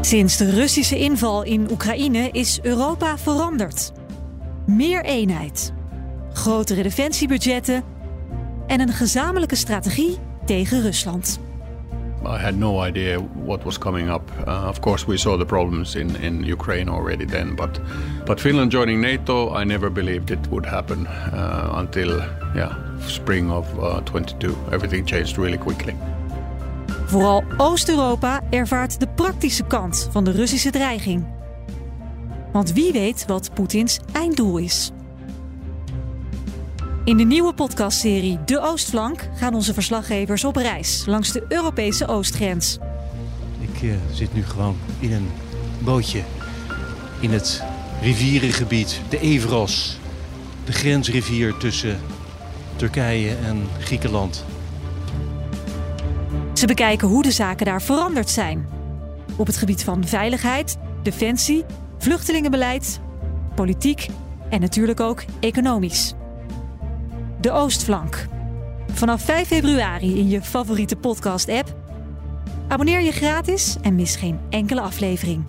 Sinds de Russische inval in Oekraïne is Europa veranderd. Meer eenheid, grotere defensiebudgetten en een gezamenlijke strategie tegen Rusland. I had no idea what was coming up. Uh, of course, we saw the problems in, in Ukraine already then, but but Finland joining NATO, I never believed it would happen uh, until yeah spring of uh, 22. Everything changed really quickly. Vooral Oost-Europa ervaart de praktische kant van de Russische dreiging. Want wie weet wat Poetins einddoel is. In de nieuwe podcastserie De Oostflank gaan onze verslaggevers op reis langs de Europese oostgrens. Ik uh, zit nu gewoon in een bootje in het rivierengebied, de Evros, de grensrivier tussen Turkije en Griekenland. Ze bekijken hoe de zaken daar veranderd zijn. Op het gebied van veiligheid, defensie, vluchtelingenbeleid, politiek en natuurlijk ook economisch. De Oostflank. Vanaf 5 februari in je favoriete podcast-app. Abonneer je gratis en mis geen enkele aflevering.